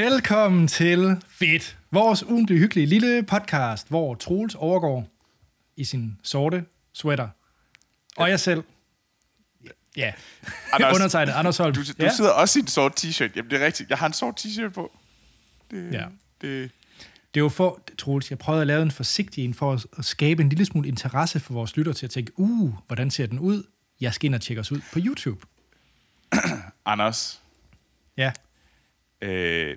Velkommen til Fedt, vores ugentlige hyggelige lille podcast, hvor Troels overgår i sin sorte sweater. Og jeg selv. Ja, Anders, undertegnet Anders Holm. Du, du ja. sidder også i en sort t-shirt. Jamen, det er rigtigt. Jeg har en sort t-shirt på. Det, Ja. det, Det var for, Troels, jeg prøvede at lave en forsigtig en for at- at skabe en lille smule interesse for vores lytter til at tænke, uh, hvordan ser den ud? Jeg skal ind og tjekke os ud på YouTube. Anders, Ja, øh,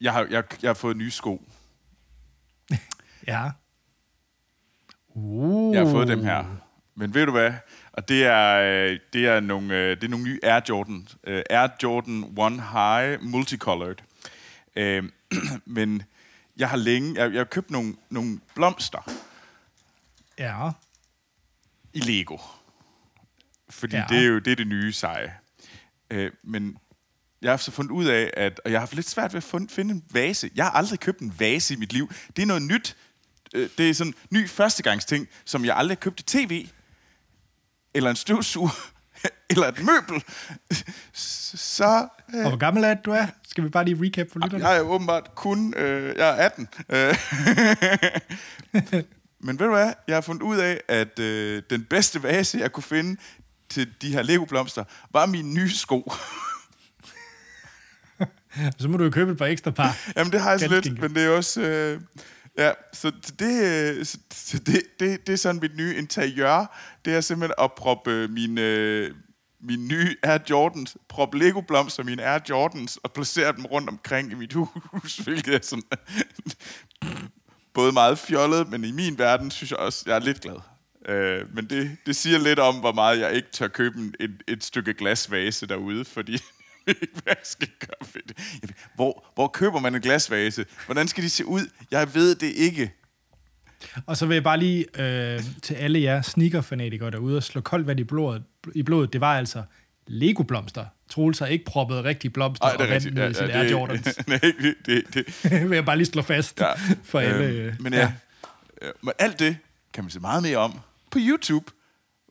jeg, har, jeg, jeg har fået nye sko. ja. Uh. Jeg har fået dem her. Men ved du hvad? Og det er, øh, det er, nogle, øh, det er nogle nye Air Jordan. øh, Air Jordan One High Multicolored. Øh, men jeg har længe... Jeg, jeg har købt nogle, nogle blomster Ja, i Lego. Fordi ja. det er jo det, er det nye seje. Øh, men jeg har så fundet ud af, at og jeg har haft lidt svært ved at finde en vase. Jeg har aldrig købt en vase i mit liv. Det er noget nyt. Øh, det er sådan en ny førstegangsting, som jeg aldrig har købt i tv, eller en støvsuger, eller et møbel. Så øh, og hvor gammel er det, du er? Skal vi bare lige recap for lytterne? jeg er åbenbart kun... Øh, jeg er 18. Øh. Men ved du hvad? Jeg har fundet ud af, at øh, den bedste vase, jeg kunne finde til de her Lego-blomster, var mine nye sko. Så må du jo købe et par ekstra par. Jamen, det har jeg så lidt, men det er også... Øh, ja, så det, så, det, det, det er sådan mit nye interiør. Det er simpelthen at proppe øh, mine, øh, mine nye Air Jordans, proppe Lego-blomster, mine Air Jordans, og placere dem rundt omkring i mit hus, hvilket er sådan... både meget fjollet, men i min verden synes jeg også, jeg er lidt glad. Øh, men det, det siger lidt om, hvor meget jeg ikke tør købe en, et, et stykke glasvase derude, fordi hvad jeg skal gøre ved det. Jeg ved, Hvor, hvor køber man en glasvase? Hvordan skal de se ud? Jeg ved det ikke. Og så vil jeg bare lige øh, til alle jer sneaker-fanatikere derude og slå koldt vand i blodet. I blodet. Det var altså Lego-blomster. Troels har ikke proppet rigtige blomster Ej, det er og rigtigt. ned i sin Air Jordans. nej, det, det, det, vil jeg bare lige slå fast ja. for alle. Øhm, øh, men ja, ja. Men alt det kan man se meget mere om på YouTube,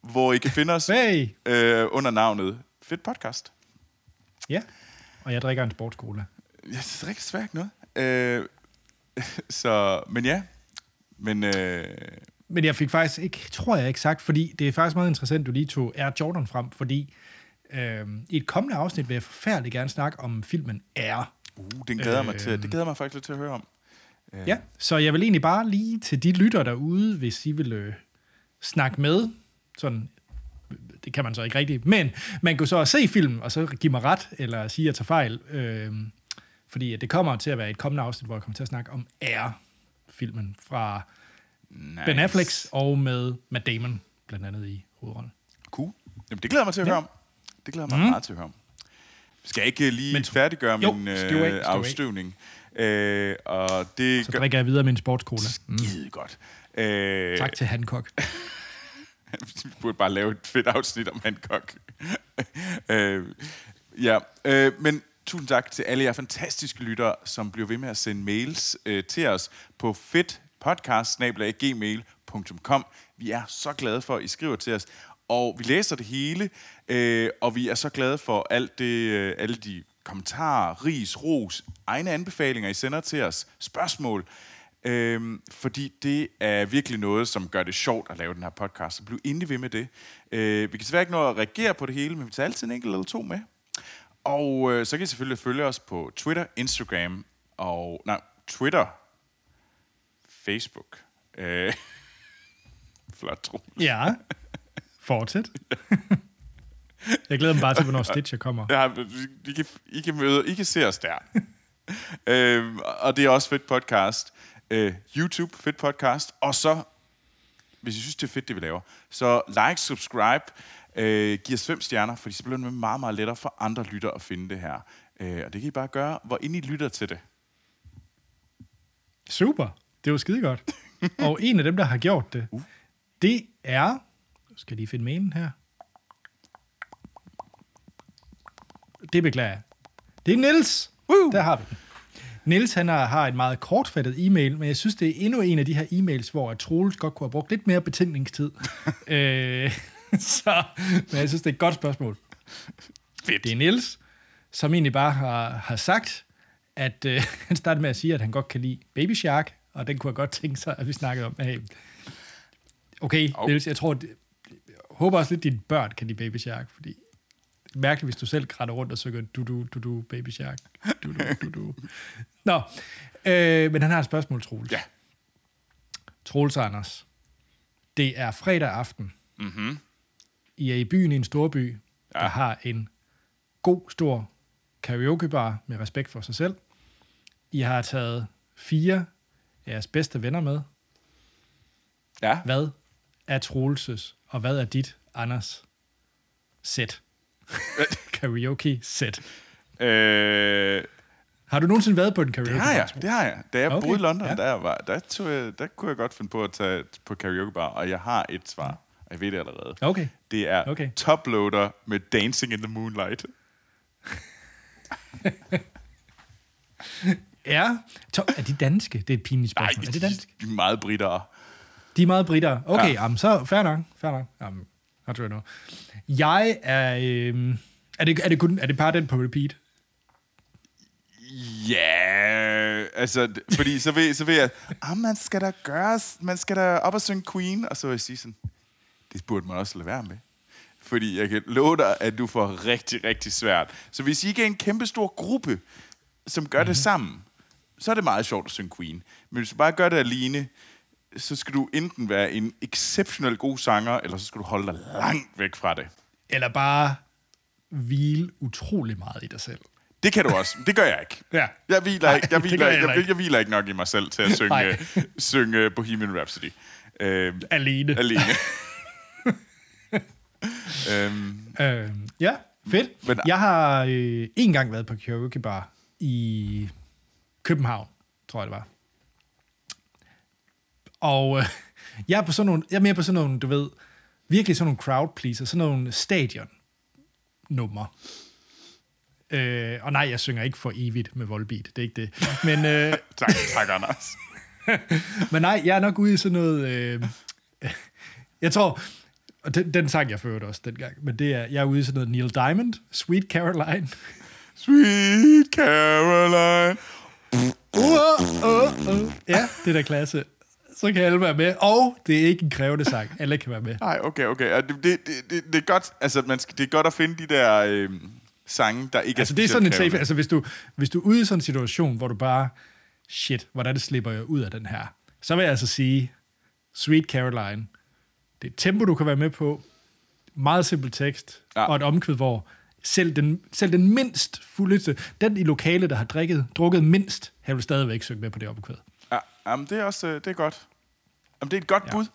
hvor I kan finde os Hey! øh, under navnet Fedt Podcast. Ja, og jeg drikker en sportscola. Jeg rigtig svært noget. Øh, så, men ja. Men øh, Men jeg fik faktisk ikke, tror jeg ikke sagt, fordi det er faktisk meget interessant, du lige tog Air Jordan frem, fordi øh, i et kommende afsnit vil jeg forfærdeligt gerne snakke om filmen Air. uh, den glæder øh, mig til. Det glæder mig faktisk lidt til at høre om. Ja, så jeg vil egentlig bare lige til de lytter derude, hvis I vil øh, snakke med, sådan, det kan man så ikke rigtigt, men man kan så se filmen, og så give mig ret, eller sige, at jeg tager fejl, øh, fordi det kommer til at være et kommende afsnit, hvor jeg kommer til at snakke om Air-filmen fra Nice. Ben Affleck og med Matt Damon, blandt andet i hovedrollen. Cool. Jamen, det glæder mig til at Ja. høre om. Det glæder mig mm. meget til at høre om. Skal jeg ikke lige Men færdiggøre Jo, min øh, støv af. afstøvning? Øh, og det Så gør drikker jeg videre med en sportscola. Mm. skide godt. Øh, Tak til Hancock. Vi burde bare lave et fedt afsnit om Hancock. øh, ja, øh, men tusind tak til alle jer fantastiske lyttere, som bliver ved med at sende mails øh, til os på fedtpodcast.gmail.com. Vi er så glade for, at I skriver til os, og vi læser det hele, øh, og vi er så glade for alt det, øh, alle de kommentarer, ris, ros, egne anbefalinger, I sender til os, spørgsmål. Øhm, fordi det er virkelig noget, som gør det sjovt at lave den her podcast. Så bliv endelig ved med det. Øh, vi kan desværre ikke nå at reagere på det hele, men vi tager altid en enkelt eller to med. Og øh, så kan I selvfølgelig følge os på Twitter, Instagram og... Nej, Twitter. Facebook. Øh, flot, tro. Ja, fortsæt. jeg glæder mig bare til, hvornår Stitcher kommer. Ja, I kan, I kan møde, I kan se os der. øhm, og det er også Fedt Podcast. Øh, YouTube, Fedt Podcast. Og så, hvis I synes, det er fedt, det vi laver, så like, subscribe, øh, giv os fem stjerner, fordi så bliver det meget, meget lettere for andre lyttere at finde det her. Øh, og det kan I bare gøre, hvor ind I lytter til det. Super, det var skide godt. Og en af dem, der har gjort det, Uh. det er... Nu skal jeg lige finde mailen her. Det beklager jeg. Det er Nils. Woo! Der har vi den. Niels han har, har et meget kortfattet e-mail, men jeg synes, det er endnu en af de her e-mails, hvor Troels godt kunne have brugt lidt mere betænkningstid. øh, så, men jeg synes, det er et godt spørgsmål. Fedt. Det er Niels, som egentlig bare har, har sagt, at øh, han startede med at sige, at han godt kan lide Baby Shark, og den kunne jeg godt tænke sig, at vi snakkede om. Hey, okay, Au. Niels, jeg tror, det, jeg håber også lidt, at dine børn kan lide Baby Shark, fordi mærkeligt, hvis du selv græder rundt og synger du du du du Baby Shark. Du du du du. Nå, øh, men han har et spørgsmål, Troels. Ja. Troels Anders. Det er fredag aften. Mhm. I er i byen i en storby. Ja. der har en god, stor karaokebar med respekt for sig selv. I har taget fire af jeres bedste venner med. Ja. Hvad er Troelses, og hvad er dit, Anders, sæt? Karaoke-sæt. Øh, Har du nogensinde været på en karaoke det har jeg, det har jeg. Da jeg Okay, boede i London, ja. der, var, der, tog jeg, der kunne jeg godt finde på at tage på karaoke bar, og jeg har et svar, og jeg ved det allerede. Okay. Det er Okay. Toploader med Dancing in the Moonlight. Ja. To- er de danske? Det er et pinligt spørgsmål. er det dansk? de er meget britere. De er meget britter. Okay, ja. Ja. jamen, så fair nok. Fair nok. Jamen, how do I know? Jeg er... Øh, er, det, er, det kun, er det bare den på repeat? Ja, altså, d- fordi så vil, så vil jeg, ah, man skal da gøre, man skal da op og synge Queen, og så vil jeg sige sådan, det burde man også lade være med. Fordi jeg kan love dig, at du får rigtig, rigtig svært. Så hvis I ikke er en kæmpe stor gruppe, som gør mm-hmm. det sammen, så er det meget sjovt at synge Queen. Men hvis du bare gør det alene, så skal du enten være en exceptionel god sanger, eller så skal du holde dig langt væk fra det. Eller bare hvile utrolig meget i dig selv? Det kan du også. Det gør jeg ikke. Ja. Jeg hviler, Nej, ikke, jeg, hviler, gør jeg jeg, jeg, ikke. jeg hviler ikke nok i mig selv til at synge, Nej. synge Bohemian Rhapsody. Øhm, Alene. alene. øhm, Øh, ja, fedt. Men, jeg har øh, en gang været på karaoke bar i København, tror jeg det var. Og øh, jeg er på sådan nogle, jeg er mere på sådan nogle, du ved, virkelig sådan nogle crowd pleaser, sådan nogle stadion numre. Øh, og nej, jeg synger ikke for evigt med Volbeat, det er ikke det. Men, øh, tak, tak, Anders. men nej, jeg er nok ude i sådan noget... Øh, jeg tror... Og den, den sang jeg førte også dengang, men det er, jeg er ude i sådan noget Neil Diamond, Sweet Caroline. Sweet Caroline. Uh, uh, uh. Ja, det er da klasse. Så kan alle være med. Og det er ikke en krævende sang. Alle kan være med. Nej, okay, okay. Det, det, det, det er godt, altså, man skal, det er godt at finde de der øh, sange, der ikke Altså, er det er sådan en safe... Altså, hvis du, hvis du er ude i sådan en situation, hvor du bare... Shit, hvordan slipper jeg ud af den her? Så vil jeg altså sige, Sweet Caroline. Det er et tempo, du kan være med på. Meget simpel tekst. Ja. Og et omkvæd, hvor selv den, selv den mindst fuldeste... Den i lokale, der har drikket, drukket mindst, han vil stadigvæk synge med på det omkvæd. Ja, jamen, det er også øh, det er godt. Jamen, det er et godt Ja. bud.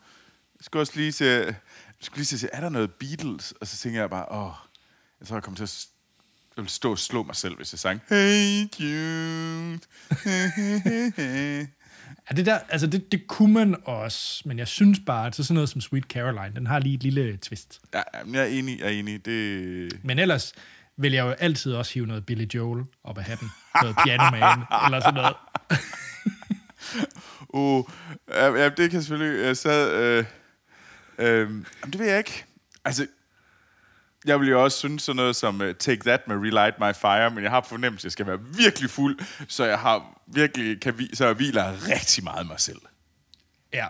Jeg skulle også lige se, jeg skulle lige se, er der noget Beatles? Og så tænker jeg bare, åh, jeg tror, jeg kommer til at jeg vil stå og slå mig selv, hvis jeg sang, Hey Jude. Ja, det, der, altså det, det kunne man også, men jeg synes bare, at så sådan noget som Sweet Caroline, den har lige et lille twist. ja, jeg er enig, jeg er enig. Det... Men ellers vil jeg jo altid også hive noget Billy Joel op af hatten. Noget Piano Man, eller sådan noget. Uh, ja, det kan selvfølgelig... Jeg sad... Øh, øh, det ved jeg ikke. Altså, jeg vil jo også synes sådan noget som uh, Take That med Relight My Fire, men jeg har fornemmelse, at jeg skal være virkelig fuld, så jeg har virkelig kan vi, så jeg hviler rigtig meget mig selv. Ja.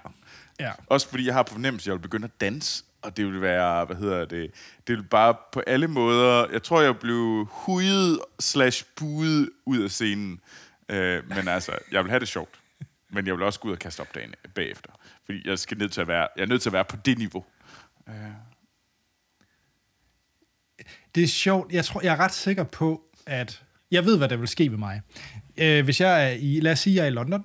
Ja. Også fordi jeg har fornemmelse, at jeg vil begynde at danse, og det vil være, hvad hedder det, det vil bare på alle måder, jeg tror, jeg blev hudet slash buet ud af scenen, øh, men altså, jeg vil have det sjovt, men jeg vil også gå ud og kaste op dagen bagefter, fordi jeg skal ned til at være, jeg er nødt til at være på det niveau. Det er sjovt. Jeg tror, jeg er ret sikker på, at jeg ved, hvad der vil ske med mig. Øh, hvis jeg er i, lad os sige, jeg er i London,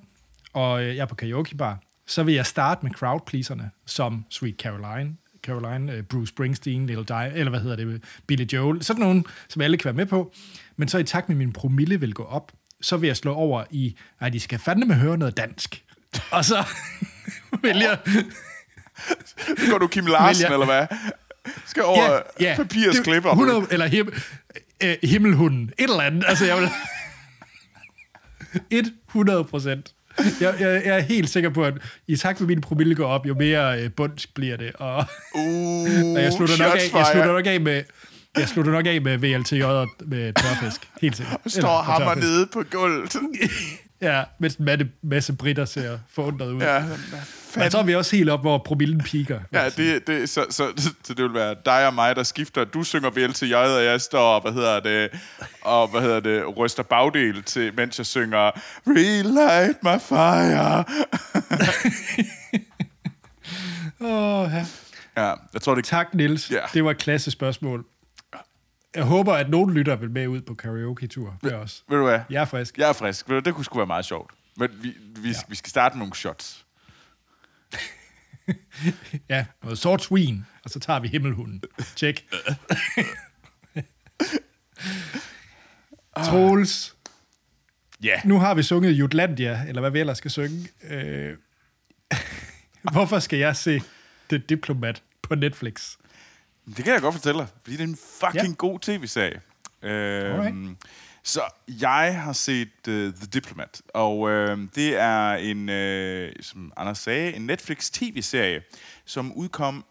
og øh, jeg er på karaoke bar, så vil jeg starte med crowd pleaserne, som Sweet Caroline, Caroline, øh, Bruce Springsteen, Little Di, eller hvad hedder det, Billy Joel, sådan nogen, som alle kan være med på. Men så i takt med, min promille vil gå op, så vil jeg slå over i, at de skal fandme høre noget dansk. Og så vil jeg... Så går du Kim Larsen, jeg- eller hvad? Skal over ja, ja. papirs klipper. 100, eller him, øh, himmelhunden. Et eller andet. Altså, jeg vil... 100 procent. Jeg, jeg, jeg er helt sikker på, at i takt med min promille går op, jo mere øh, bundsk bliver det. Og, Uh, og jeg, slutter nok af, jeg slutter nok af med... Jeg slutter nok af med VLTJ og med tørfisk. Helt sikkert. Står Eller hammer tørfisk. nede på gulvet. Ja, mens en masse, masse britter ser forundret ud. Ja. Ja, hvad Men så er vi også helt op, hvor promillen piker. Ja, det, det, så, så, så det vil være dig og mig, der skifter. Du synger VLTJ, og jeg står og, hvad hedder det, og hvad hedder det, ryster bagdel til, mens jeg synger Relight my fire. Åh, ja. Ja, jeg tror, det Tak, Nils. Ja. Det var et klasse spørgsmål. Jeg håber, at nogen lytter vil med ud på karaoke-tur. Det er også. Ved du hvad? Jeg er frisk. Jeg er frisk. Det kunne sgu være meget sjovt. Men vi, vi, ja. vi skal starte med nogle shots. Ja, noget sort swin, og så tager vi himmelhunden. Tjek. Troels, Ja. nu har vi sunget Jutlandia, eller hvad vi ellers skal synge. Øh, hvorfor skal jeg se The Diplomat på Netflix? Det kan jeg godt fortælle dig, fordi det er en fucking Ja. god tv-serie. Alright. Så jeg har set uh, The Diplomat, og uh, det er en, uh, som Anders sagde, en Netflix tv-serie, som udkom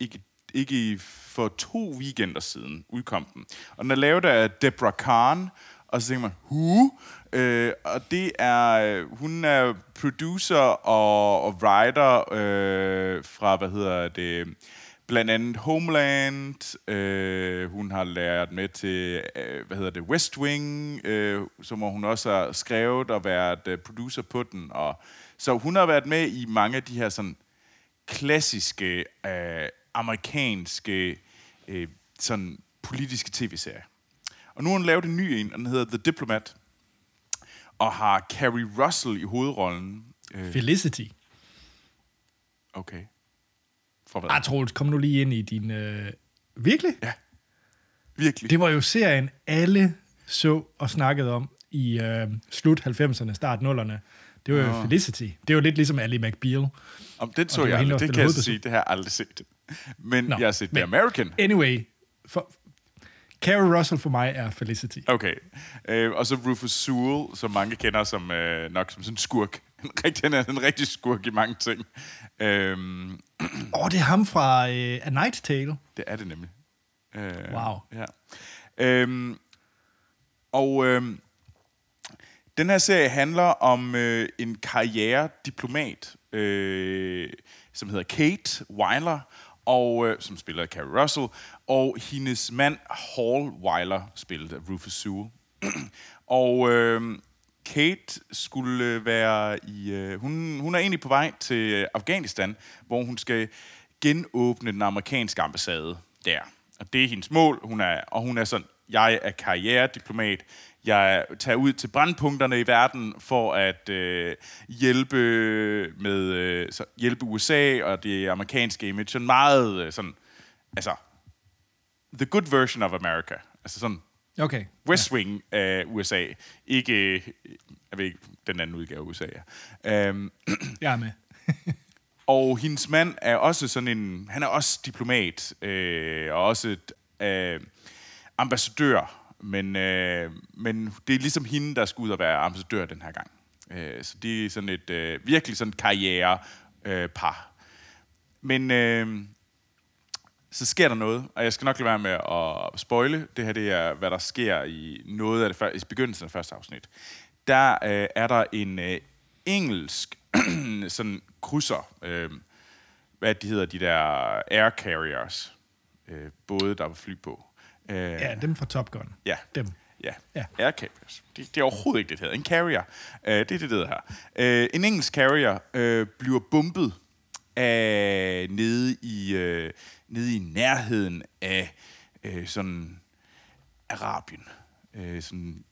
ikke, ikke for to weekender siden, udkom den. Og den er lavet af Deborah Kahn, og så tænker man, who? Øh, og det er, hun er producer og, og writer øh, fra, hvad hedder det, blandt andet Homeland. Øh, hun har lært med til, øh, hvad hedder det, West Wing, øh, som hun også har skrevet og været øh, producer på den. Og, så hun har været med i mange af de her sådan klassiske øh, amerikanske øh, sådan politiske tv-serier. Og nu har hun lavet en ny en, og den hedder The Diplomat, og har Carrie Russell i hovedrollen. Øh, Felicity. okay. For hvad? Ah, Troels, kom nu lige ind i din... Øh... Virkelig? Ja. Virkelig. Det var jo serien, alle så og snakkede om i øh, slut 90'erne, start 0'erne. Det var jo. Felicity. Det var lidt ligesom Ally McBeal. Om den så jeg aldrig. Det kan jeg sige. Det har jeg aldrig set. Men Nå, jeg har set The American. Anyway, for, Carrie Russell for mig er Felicity. Okay. Øh, og så Rufus Sewell, som mange kender som øh, nok som sådan en skurk. En rigtig, han er en rigtig skurk i mange ting. Øhm, Åh, oh, det er ham fra øh, A Night's Tale. Det er det nemlig. Øh, Wow. Ja. Øhm, og øhm, den her serie handler om øh, en karrierediplomat, øh, som hedder Kate Weiler, og, øh, som spiller Carrie Russell, og hendes mand Hall Weiler, spillet af Rufus Sewell. og øh, Kate skulle øh, være i... Øh, hun, hun er egentlig på vej til øh, Afghanistan, hvor hun skal genåbne den amerikanske ambassade der. Og det er hendes mål. Hun er, og hun er sådan, jeg er karrierediplomat. Jeg tager ud til brandpunkterne i verden for at øh, hjælpe med øh, så, hjælpe USA og det amerikanske image. Sådan meget øh, sådan, altså, the good version of America. Altså sådan, Okay. West Wing af USA. Ikke, øh, jeg ved ikke, den anden udgave af USA. Ja. Um, Jeg er med. og hendes mand er også sådan en, han er også diplomat, øh, og også et, øh, ambassadør, men, øh, men det er ligesom hende, der skal ud og være ambassadør den her gang. Øh, så det er sådan et øh, virkelig sådan karriere øh, par. Men øh, så sker der noget, og jeg skal nok lade være med at spoile. Det her det er, hvad der sker i noget af det før, i begyndelsen af første afsnit. Der øh, er der en øh, engelsk sådan krydser, øh, hvad de hedder, de der air carriers, øh, både der var fly på. Øh, Ja, dem fra Top Gun. Ja. Dem. Ja. Ja. ja. Air carriers. Det, det er overhovedet ikke det, det hedder. En carrier. Øh, det er det, det hedder her. Øh, en engelsk carrier øh, bliver bumpet af, nede, i, øh, nede i nærheden af øh, sådan Arabien. Øh, sådan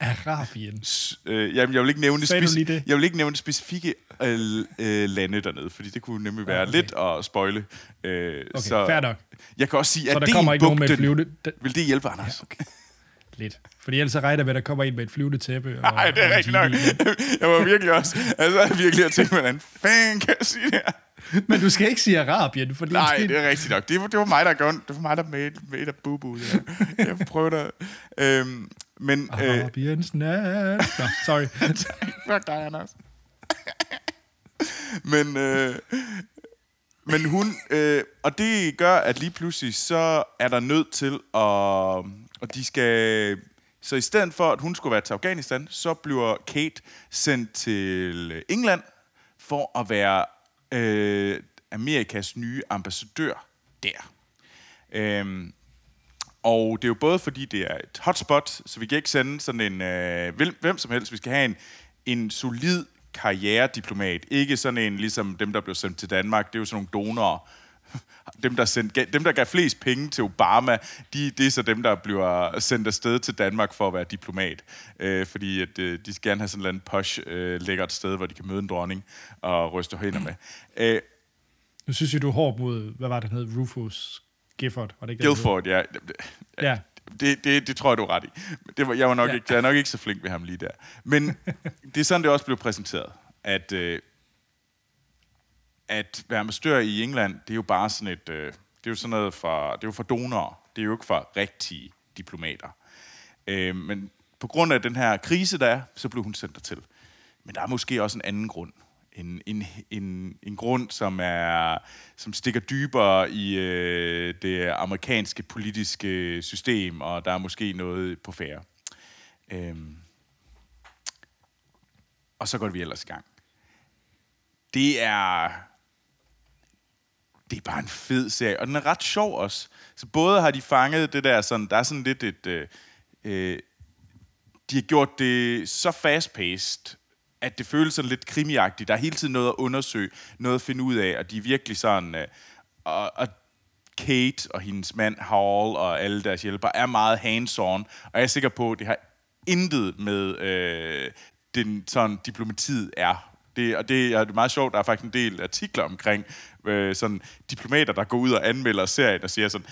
Arabien. S- øh, jamen, jeg vil ikke nævne speci- jeg vil ikke nævne specifikke øh, øh, lande dernede, fordi det kunne nemlig være okay. lidt at spoile. Øh, Okay, fair nok. Jeg kan også sige, Så at der det kommer er ikke nogen med. Da, Vil det hjælpe, Anders? okay. Lidt. Fordi ellers regner med, at der kommer en med et flyvende tæppe. Nej, det er rigtigt nok. Jeg var virkelig også... Altså, jeg virkelig har tænkt, hvordan fanden kan jeg sige det her? Men du skal ikke sige Arabien, fordi Nej, det er rigtigt nok. Det var, det var mig, der gjorde Det var mig, der med, med et bubu. Ja. Jeg prøvede at... Øhm, men... Øh, Arabiens nat. Nå, sorry. Fuck dig, Anders. Men, øh, Men hun, øh, og det gør, at lige pludselig, så er der nødt til at, og de skal, så i stedet for, at hun skulle være til Afghanistan, så bliver Kate sendt til England for at være øh, Amerikas nye ambassadør der. Øhm, og det er jo både fordi, det er et hotspot, så vi kan ikke sende sådan en øh, hvem, hvem som helst. Vi skal have en, en solid karrierediplomat. Ikke sådan en, ligesom dem, der blev sendt til Danmark. Det er jo sådan nogle donorer. Dem der, sendt, dem, der gav flest penge til Obama, de, det er så dem, der bliver sendt afsted til Danmark for at være diplomat. Øh, fordi at, øh, de skal gerne have sådan andet posh, øh, lækkert sted, hvor de kan møde en dronning og ryste hænder med. Øh, nu synes jeg, du er hård mod, hvad var det, hed? Rufus Gifford, var det ikke Guilford, ja. Ja. Det, det, det tror jeg, du er ret i. Det var, jeg, var nok Ja. ikke, jeg er nok ikke så flink ved ham lige der. Men det er sådan, det også blev præsenteret. At, øh, at være ambassadør i England, det er jo bare sådan et... Øh, det er jo sådan noget for, det er jo for donorer. Det er jo ikke for rigtige diplomater. Øh, men på grund af den her krise, der er, så blev hun sendt dertil. Men der er måske også en anden grund. En, en, en, en grund, som er som stikker dybere i øh, det amerikanske politiske system, og der er måske noget på færre. Øhm. Og så går vi ellers i gang. Det er det er bare en fed serie, og den er ret sjov også. Så både har de fanget det der sådan, der er sådan lidt et, øh, øh, de har gjort det så fast-paced, at det føles sådan lidt krimiagtigt. Der er hele tiden noget at undersøge, noget at finde ud af, og de er virkelig sådan, øh, og, og Kate og hendes mand Hall og alle deres hjælpere er meget hands-on, og jeg er sikker på, at det har intet med øh, den sådan diplomatiet er. Det, og det er meget sjovt, der er faktisk en del artikler omkring øh, sådan diplomater, der går ud og anmelder serien og siger sådan,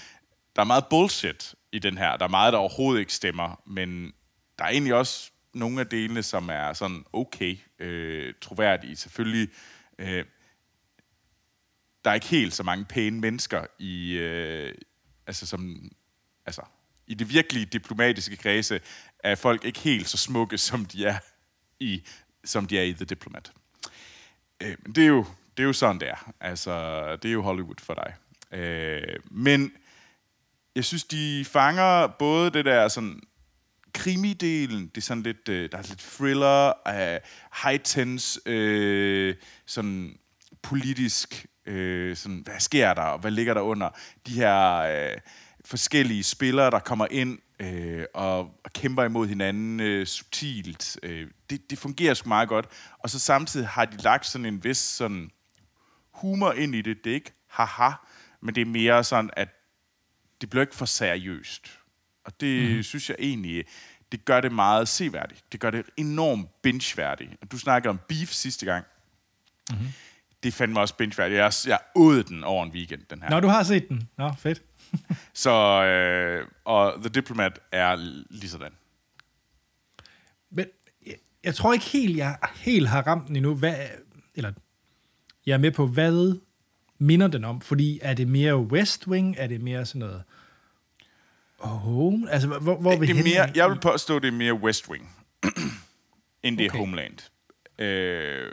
der er meget bullshit i den her. Der er meget, der overhovedet ikke stemmer, men der er egentlig også nogle af delene, som er sådan okay øh, troværdige. Selvfølgelig, øh, der er ikke helt så mange pæne mennesker i, øh, altså som, altså, i det virkelige diplomatiske kredse, er folk ikke helt så smukke, som de er i, som de er i The Diplomat. Øh, men det er, jo, det er jo sådan, det er. Altså, det er jo Hollywood for dig. Øh, men jeg synes, de fanger både det der sådan krimidelen, det er sådan lidt, øh, der er lidt thriller, øh, high tense, øh, sådan politisk, øh, sådan, hvad sker der, og hvad ligger der under? De her øh, forskellige spillere, der kommer ind øh, og, og kæmper imod hinanden øh, subtilt. Øh, det, det fungerer sgu meget godt. Og så samtidig har de lagt sådan en vis sådan humor ind i det. Det er ikke haha, men det er mere sådan, at det bliver ikke for seriøst. Og det mm. synes jeg egentlig, det gør det meget seværdigt. Det gør det enormt binge-værdigt. Og Du snakkede om beef sidste gang. Mm-hmm. Det fandt mig også binge-værdigt. Jeg, jeg åd den over en weekend, den her. Nå, du har set den. Nå, fedt. Så, øh, og The Diplomat er lige sådan. Men jeg, jeg tror ikke helt, jeg helt har ramt den endnu. Hvad, eller, jeg er med på, hvad minder den om? Fordi er det mere West Wing? Er det mere sådan noget home? Altså, hvor, hvor er vi Det er mere, jeg vil påstå, det er mere West Wing, end det er Okay. Homeland. Øh,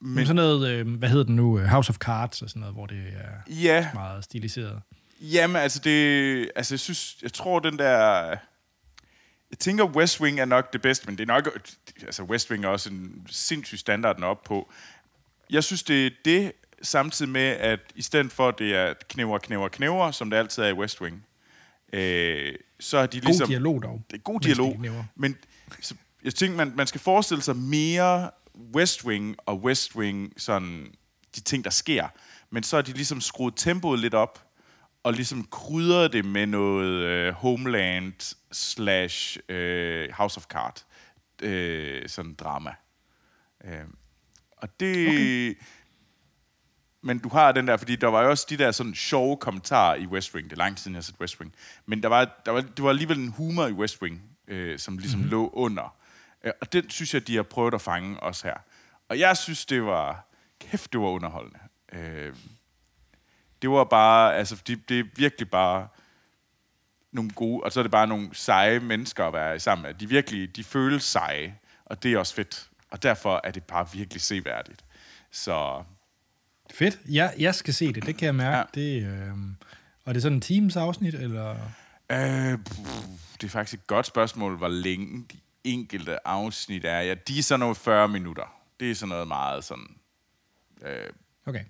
Men sådan noget, øh, hvad hedder den nu? House of Cards og sådan noget, hvor det er ja, meget stiliseret. Jamen, altså det... Altså, jeg synes... Jeg tror, den der... Jeg tænker, West Wing er nok det bedste, men det er nok... Altså, West Wing er også en sindssyg standard, den er op på. Jeg synes, det er det, samtidig med, at i stedet for, at det er knæver, knæver, knæver, som det altid er i West Wing, øh, så har de God ligesom... dialog dog. Det er god dialog, men så, jeg tænker, man, man skal forestille sig mere West Wing og West Wing, sådan de ting, der sker. Men så har de ligesom skruet tempoet lidt op, og ligesom krydret det med noget øh, Homeland slash øh, House of Cards øh, sådan drama. Øh, og det... Okay. Men du har den der, fordi der var jo også de der sådan sjove kommentarer i West Wing. Det er lang siden, jeg har set West Wing. Men der var, der var, det var alligevel en humor i West Wing, øh, som ligesom mm-hmm. lå under. Øh, og den synes jeg, de har prøvet at fange også her. Og jeg synes, det var... Kæft, det var underholdende. Øh, det var bare... Altså, det, det er virkelig bare nogle gode... Og så er det bare nogle seje mennesker at være sammen med. De virkelig... De føles seje. Og det er også fedt. Og derfor er det bare virkelig seværdigt. Så Fedt. Ja, jeg skal se det, det kan jeg mærke. Ja. Det, øh, og det er sådan en times afsnit, eller? Øh, pff, det er faktisk et godt spørgsmål, hvor længe de enkelte afsnit er. Ja, de er sådan nogle 40 minutter. Det er sådan noget meget sådan... Øh, Okay.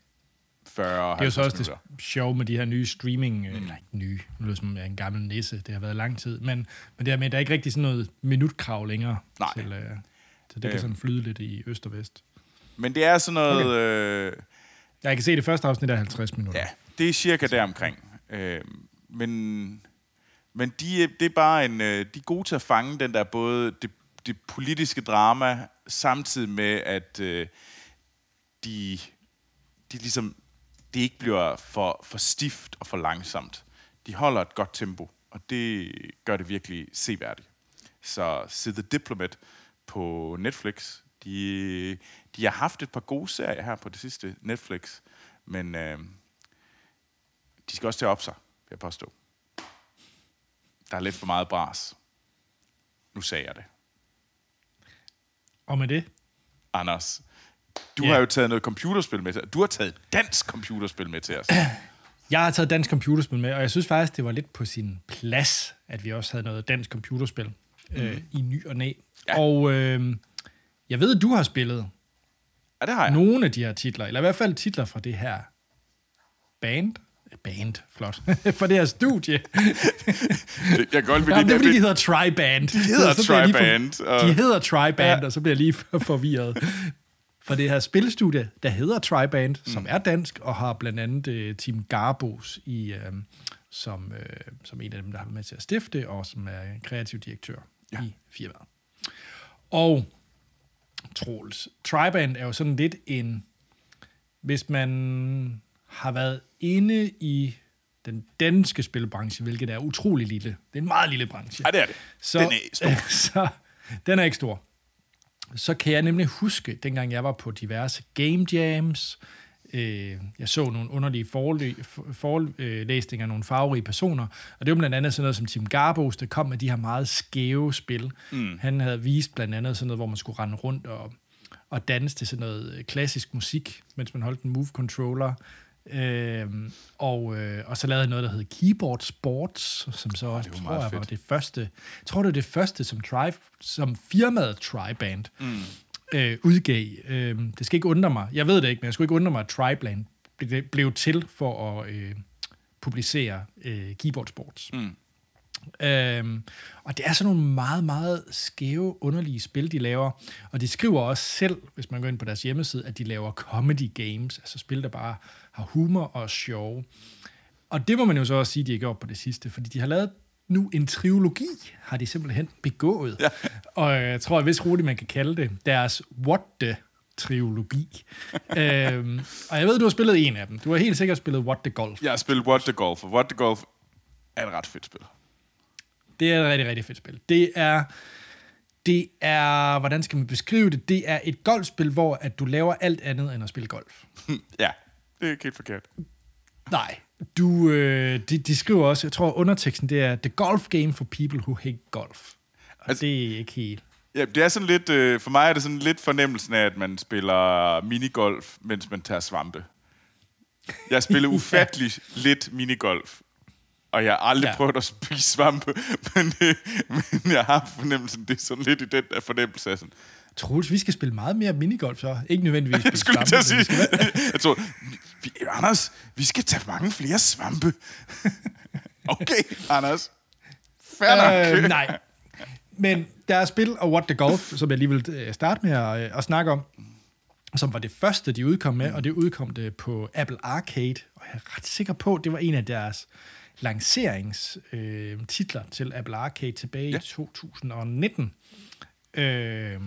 40 Det er jo så også minutter. det sjove med de her nye streaming, mm. eller ikke nye, nu som jeg er en gammel nisse, det har været lang tid, men, men det er med, der er ikke rigtig sådan noget minutkrav længere. Nej. Til, øh, så det kan Øhm. sådan flyde lidt i øst og vest. Men det er sådan noget... Okay. Øh, Jeg kan se, det første afsnit er 50 minutter. Ja, det er cirka deromkring. Øh, men men de, det er bare en, øh, de er gode til at fange den der både det, det politiske drama, samtidig med, at øh, de, de ligesom, det ikke bliver for, for stift og for langsomt. De holder et godt tempo, og det gør det virkelig seværdigt. Så Se The Diplomat på Netflix, de, de har haft et par gode serier her på det sidste Netflix, men øh, de skal også at op sig, vil jeg påstå. Der er lidt for meget bras. Nu sagde jeg det. Og med det, Anders, du Ja. har jo taget noget computerspil med til Du har taget dansk computerspil med til os. jeg har taget dansk computerspil med, og jeg synes faktisk, det var lidt på sin plads, at vi også havde noget dansk computerspil øh, i ny og næ. Ja. Og øh, jeg ved, at du har spillet Ja, det har jeg. nogle af de her titler, eller i hvert fald titler fra det her band. Band, flot. fra det her studie. Jeg kan godt Jamen, det er fordi, de hedder Triband. De hedder Triband, og- De hedder Triband, ja. og så bliver jeg lige forvirret. For det her spilstudie, der hedder Triband, mm. som er dansk, og har blandt andet uh, Team Garbos i, uh, som, uh, som en af dem, der har været med til at stifte, og som er kreativ direktør ja. i firmaet. Og Troels, Triband er jo sådan lidt en... Hvis man har været inde i den danske spilbranche, hvilket er utrolig lille. Det er en meget lille branche. Ja, det er det. Så, Den er stor. så, den er ikke stor. Så kan jeg nemlig huske, dengang jeg var på diverse game jams, øh, jeg så nogle underlige forelæsninger af nogle farverige personer, og det var blandt andet sådan noget som Tim Garbos, der kom med de her meget skæve spil. Mm. Han havde vist blandt andet sådan noget, hvor man skulle rende rundt og, og danse til sådan noget øh, klassisk musik, mens man holdt en move Øhm, og, øh, og så lavede jeg noget, der hed Keyboard Sports, som så også, det var tror jeg, var fedt. det første, tror, det var det første, som, tri, som firmaet Triband mm. øh, udgav. Øh, det skal ikke undre mig, jeg ved det ikke, men jeg skulle ikke undre mig, at Triband blev, blev til for at øh, publicere øh, Keyboard Sports. Mm. Øhm, og det er sådan nogle meget, meget skæve, underlige spil, de laver. Og de skriver også selv, hvis man går ind på deres hjemmeside, at de laver comedy games, altså spil, der bare har humor og er sjove. Og det må man jo så også sige, de har gjort på det sidste, fordi de har lavet nu en trilogi, har de simpelthen begået. Ja. Og jeg tror, at hvis roligt man kan kalde det, deres What the trilogi. øhm, og jeg ved, du har spillet en af dem. Du har helt sikkert spillet What the Golf. Jeg har spillet What the Golf, og What the Golf er et ret fedt spil. Det er et rigtig, rigtig fedt spil. Det er, det er, hvordan skal man beskrive det? Det er et golfspil, hvor at du laver alt andet end at spille golf. ja, det er ikke helt forkert. Nej, du, øh, de, de skriver også, jeg tror underteksten, det er The Golf Game for People Who Hate Golf. Og Altså- det er ikke helt... Ja, det er sådan lidt, øh, for mig er det sådan lidt fornemmelsen af, at man spiller minigolf, mens man tager svampe. Jeg spiller ufattelig lidt minigolf, og jeg har aldrig ja. Ja. prøvet at spise svampe, men, øh, men jeg har fornemmelsen, det er sådan lidt i den der fornemmelse af sådan, Troels, vi skal spille meget mere minigolf så. Ikke nødvendigvis spille jeg at stampe, sige, jeg tror, vi, Anders, vi skal tage mange flere svampe. okay, Anders. Fair nok. øh, nej. Men der er spil og What the Golf, som jeg lige vil øh, starte med at, øh, at snakke om, som var det første, de udkom med, og det udkom det på Apple Arcade, og jeg er ret sikker på, det var en af deres lanceringstitler øh, til Apple Arcade tilbage ja. Ja. i 2019. Øh,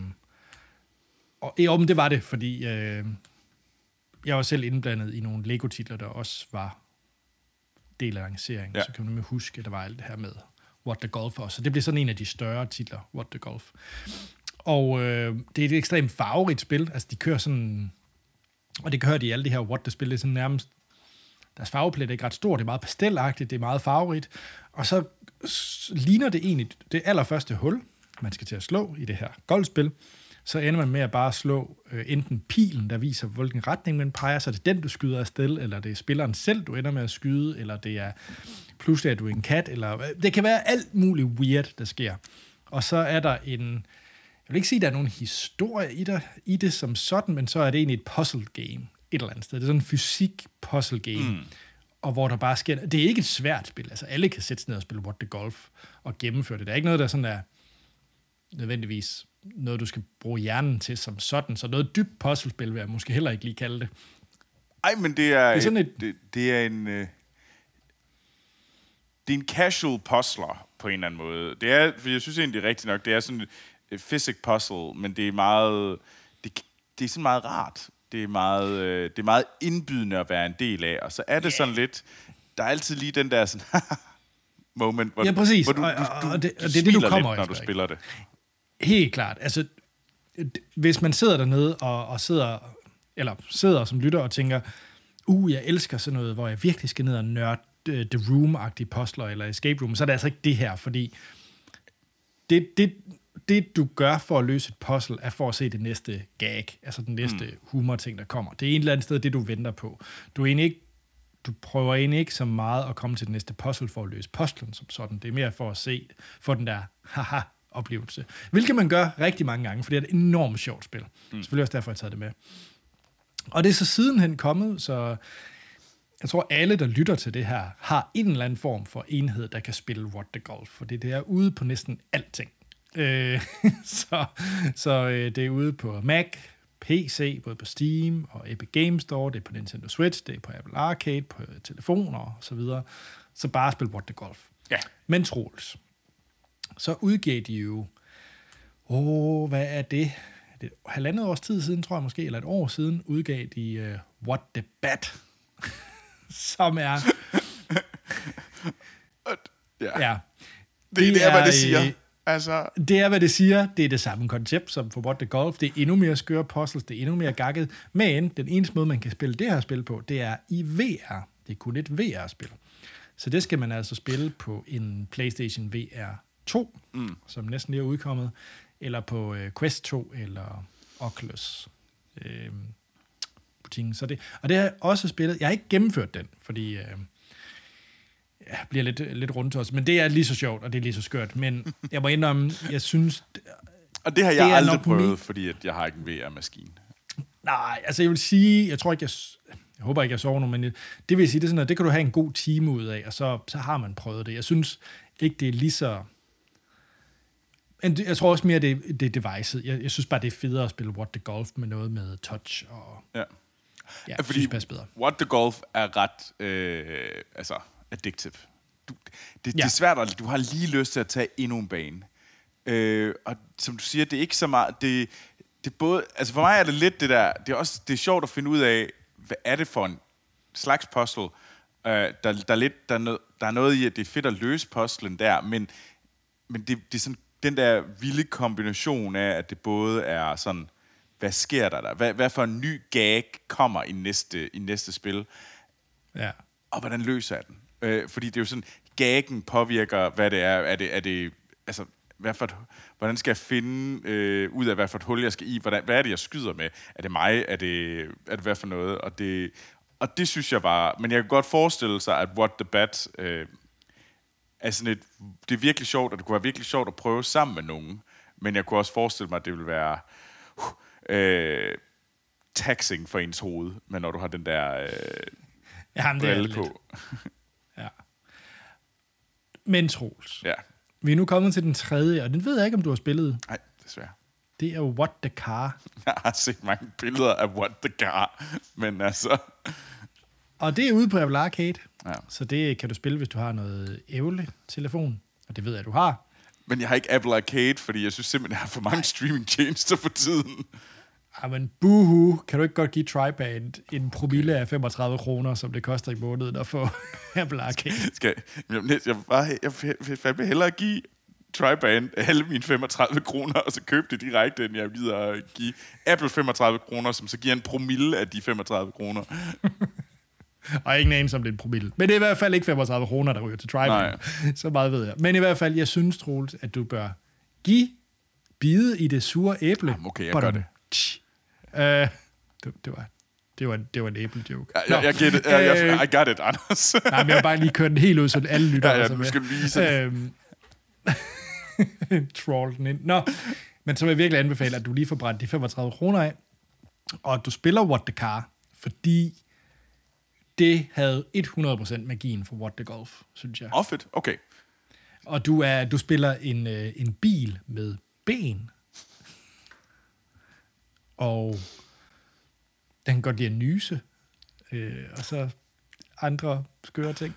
og jo, men det var det, fordi øh, jeg var selv indblandet i nogle Lego-titler, der også var del af lanceringen. Ja. Så kan man nemlig huske, at der var alt det her med What the Golf også. Så det blev sådan en af de større titler, What the Golf. Og øh, det er et ekstremt farverigt spil. Altså, de kører sådan... Og det kører de i alle de her What the-spil. Det er sådan nærmest... Deres farveplet er ikke ret stort. Det er meget pastelagtigt. Det er meget farverigt. Og så ligner det egentlig det allerførste hul, man skal til at slå i det her golfspil. Så ender man med at bare slå øh, enten pilen, der viser, hvilken retning man peger, så det er den, du skyder afsted, eller det er spilleren selv, du ender med at skyde, eller det er pludselig er du en kat, eller det kan være alt muligt weird, der sker. Og så er der en, jeg vil ikke sige, at der er nogen historie i det, i det som sådan, men så er det egentlig et puzzle game et eller andet sted. Det er sådan en fysik puzzle game. Mm og hvor der bare sker... Det er ikke et svært spil. Altså, alle kan sætte sig ned og spille What the Golf og gennemføre det. Det er ikke noget, der sådan er nødvendigvis noget, du skal bruge hjernen til som sådan. Så noget dybt puzzlespil vil jeg måske heller ikke lige kalde det. Ej, men det er, det er, sådan et, det, det er en... Øh, det er en casual puzzler på en eller anden måde. Det er, for jeg synes egentlig, det er rigtigt nok, det er sådan et physics puzzle, men det er meget... Det, det er sådan meget rart det er meget, øh, det er meget indbydende at være en del af, og så er det yeah. sådan lidt, der er altid lige den der sådan, moment, hvor, ja, præcis. hvor du, du, du, og, og det, og det er det, du kommer lidt, når du spiller det. Helt klart. Altså, hvis man sidder dernede og, og sidder, eller sidder som lytter og tænker, uh, jeg elsker sådan noget, hvor jeg virkelig skal ned og nørde uh, The Room-agtige postler eller Escape Room, så er det altså ikke det her, fordi det, det, det, du gør for at løse et puzzle, er for at se det næste gag, altså den næste mm. humor-ting, der kommer. Det er en eller anden sted, det du venter på. Du er egentlig ikke du prøver egentlig ikke så meget at komme til det næste puzzle for at løse puzzlen som sådan. Det er mere for at se, for den der haha-oplevelse. Hvilket man gør rigtig mange gange, for det er et enormt sjovt spil. Mm. Selvfølgelig også derfor, jeg har taget det med. Og det er så sidenhen kommet, så jeg tror, alle, der lytter til det her, har en eller anden form for enhed, der kan spille What the Golf, for det er ude på næsten alting. Øh, så så øh, det er ude på Mac, PC, både på Steam og Epic Games Store, det er på Nintendo Switch, det er på Apple Arcade, på telefoner og så videre. Så bare spil What the Golf. Ja. Men Troels, så udgav de jo, åh, hvad er det? det er halvandet års tid siden, tror jeg måske, eller et år siden, udgav de uh, What the Bat, som er... ja. ja. Det, det, det er, hvad det siger. Øh, Altså... Det er, hvad det siger. Det er det samme koncept som for What the Golf. Det er endnu mere skøre puzzles, det er endnu mere gakket. Men den eneste måde, man kan spille det her spil på, det er i VR. Det er kun et VR-spil. Så det skal man altså spille på en PlayStation VR 2, mm. som næsten lige er udkommet, eller på uh, Quest 2 eller Oculus. Øh, butikken. Så det, og det har jeg også spillet. Jeg har ikke gennemført den, fordi øh, ja, bliver lidt, lidt rundt os. Men det er lige så sjovt, og det er lige så skørt. Men jeg må indrømme, jeg synes... Og det har jeg det aldrig prøvet, min... fordi at jeg har ikke en VR-maskine. Nej, altså jeg vil sige, jeg tror ikke, jeg, jeg håber ikke, jeg sover nu, men det vil sige, det er sådan, at det kan du have en god time ud af, og så, så har man prøvet det. Jeg synes ikke, det er lige så... Jeg tror også mere, det, det er devicet. Jeg, jeg synes bare, det er federe at spille What the Golf med noget med touch og... Ja. Ja, fordi synes, bedre. What the Golf er ret... Øh, altså, addictive. Du, det, ja. det er svært, at du har lige lyst til at tage endnu en bane. Øh, og som du siger, det er ikke så meget... Det, det både, altså for mig er det lidt det der... Det er også det er sjovt at finde ud af, hvad er det for en slags puzzle. Øh, der, der, er lidt, der, er noget, der er noget i, at det er fedt at løse puzzlen der, men, men det, det er sådan den der vilde kombination af, at det både er sådan, hvad sker der der? Hvad, hvad for en ny gag kommer i næste, i næste spil? Ja. Og hvordan løser jeg den? Øh, fordi det er jo sådan, gagen påvirker, hvad det er. Er det, er det altså, hvad for et, hvordan skal jeg finde øh, ud af, hvad for et hul jeg skal i? Hvordan, hvad er det, jeg skyder med? Er det mig? Er det, er det hvad for noget? Og det, og det synes jeg var... Men jeg kan godt forestille sig, at What the Bat øh, er sådan et... Det er virkelig sjovt, og det kunne være virkelig sjovt at prøve sammen med nogen. Men jeg kunne også forestille mig, at det ville være... Øh, taxing for ens hoved, men når du har den der øh, Jamen, det er på. ja. Men Troels, ja. vi er nu kommet til den tredje, og den ved jeg ikke, om du har spillet. Nej, desværre. Det er What the Car. Jeg har set mange billeder af What the Car, men altså... Og det er ude på Apple Arcade, ja. så det kan du spille, hvis du har noget ævle-telefon, og det ved jeg, du har. Men jeg har ikke Apple Arcade, fordi jeg synes simpelthen, jeg har for mange streaming-tjenester for tiden. Jamen, buhu, kan du ikke godt give TriBand en promille af 35 kroner, som det koster i måneden at få Apple Arcade? Skal, jeg, jeg, jeg, bare, jeg, jeg, jeg vil hellere give TriBand alle mine 35 kroner, og så købe det direkte, end jeg gider at give Apple 35 kroner, som så giver en promille af de 35 kroner. og ingen anelse om det er en promille. Men det er i hvert fald ikke 35 kroner, der ryger til TriBand. Så meget ved jeg. Men i hvert fald, jeg synes, Troels, at du bør give bide i det sure æble. Jamen, okay, jeg gør det. Uh, det, det var det var, det var en æble-joke. Ja, jeg, jeg get it. Jeg, jeg, I got it, Anders. Nej, men jeg har bare lige kørt den helt ud, så alle lytter. Ja, ja, du skal vise. Øhm, troll den ind. Nå, men så vil jeg virkelig anbefale, at du lige får brændt de 35 kroner af, og at du spiller What the Car, fordi det havde 100% magien for What the Golf, synes jeg. Åh, oh, fedt. Okay. Og du, er, du spiller en, øh, en bil med ben. Og den kan godt lide at nyse. Øh, og så andre skøre ting.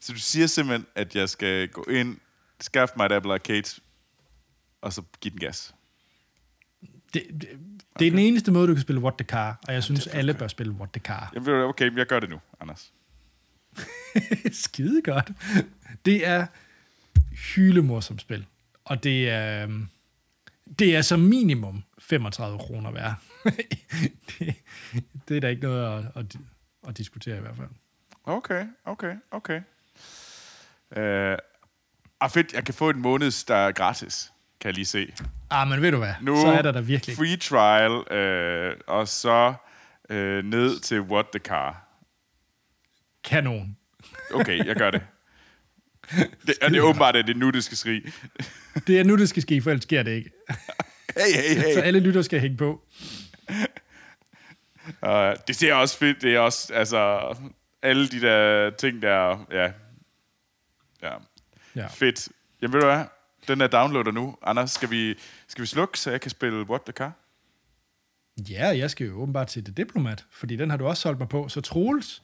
Så du siger simpelthen, at jeg skal gå ind, skaffe mig et Apple Arcade, og så give den gas. Det, det, det er den eneste måde, du kan spille What the Car, og jeg synes, alle bør spille What the Car. Jamen, okay, jeg gør det nu, Anders. Skide godt. Det er hylemorsomt spil. Og det er, øhm, det er som minimum 35 kroner værd. det, det er da ikke noget at, at, at diskutere i hvert fald. Okay, okay, okay. Uh, ah, fedt, jeg kan få en måneds, der er gratis, kan jeg lige se. Ah, men ved du hvad? Nu, så er der da virkelig. Free trial, uh, og så uh, ned til What the Car. Kanon. Okay, jeg gør det. det og det er åbenbart, at det er nu, det skal skrige. Det er nu, det skal ske, for ellers sker det ikke. Hey, hey, hey. Så alle lytter skal hænge på. Uh, det ser også fedt. Det er også, altså, alle de der ting der, ja. Ja, Ja. fedt. Jamen ved du hvad? Den er downloader nu. Anders, skal vi, skal vi slukke, så jeg kan spille What the Car? Ja, jeg skal jo åbenbart til det diplomat, fordi den har du også solgt mig på. Så Troels,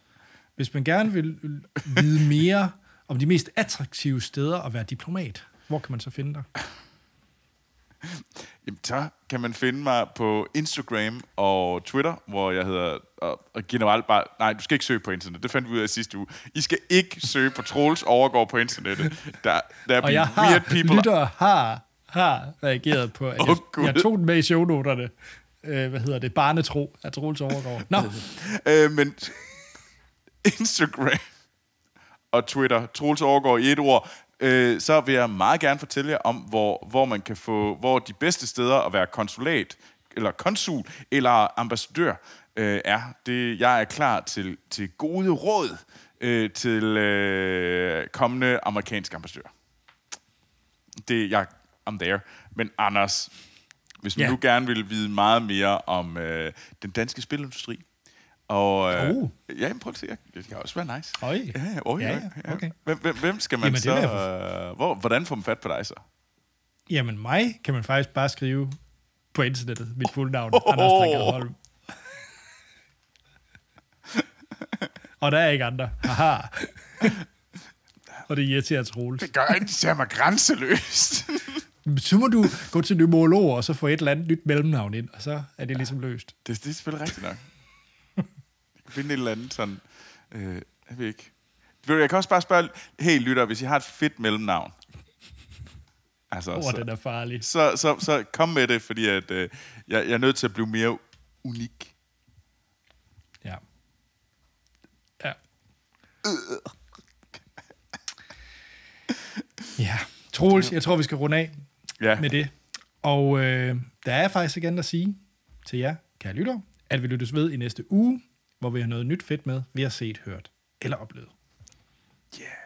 hvis man gerne vil vide mere om de mest attraktive steder at være diplomat, hvor kan man så finde dig? Jamen, så kan man finde mig på Instagram og Twitter, hvor jeg hedder, og, og generelt bare, nej, du skal ikke søge på internet, det fandt vi ud af sidste uge. I skal ikke søge på Troels overgår på internettet. Der, der er Og jeg weird har, people. lytter har, har reageret på, at Åh, jeg, jeg tog den med i shownoterne. Øh, hvad hedder det? Barnetro af Troels overgår. Nå, Øh, men Instagram og Twitter, Troels overgår i et ord, øh, så vil jeg meget gerne fortælle jer om, hvor, hvor man kan få, hvor de bedste steder at være konsulat, eller konsul, eller ambassadør øh, er. Det, jeg er klar til, til gode råd øh, til øh, kommende amerikanske ambassadør. Det, jeg, I'm there. Men Anders, hvis man Ja. nu gerne vil vide meget mere om øh, den danske spilindustri, og øh, Oh. ja, men prøv at se, det kan også være nice. Øj. Ja, ja, oh, ja, Ja, ja, okay. Hvem, hvem, hvem skal man Jamen, så... Øh, hvor, hvordan får man fat på dig så? jamen mig kan man faktisk bare skrive på internettet. Mit fulde navn, oh. Anders Strikkede Holm. Og der er ikke andre. Haha. Og det irriterer Troels. Det gør ikke, det mig grænseløst. Så må du gå til numerolog og så få et eller andet nyt mellemnavn ind, og så er det ligesom løst. det, det er selvfølgelig rigtigt nok. Finde et eller andet sådan... Øh, jeg ved ikke. Jeg kan også bare spørge, hey lytter, hvis I har et fedt mellemnavn, altså, oh, så, den er farlig. så, så, så kom med det, fordi at, øh, jeg, jeg er nødt til at blive mere unik. Ja. Ja. Ja. Troels, jeg tror, vi skal runde af Ja, med det. Og øh, der er faktisk igen at sige til jer, kære lytter, at vi lyttes ved i næste uge, hvor vi har noget nyt fedt med, vi har set, hørt eller oplevet. yeah.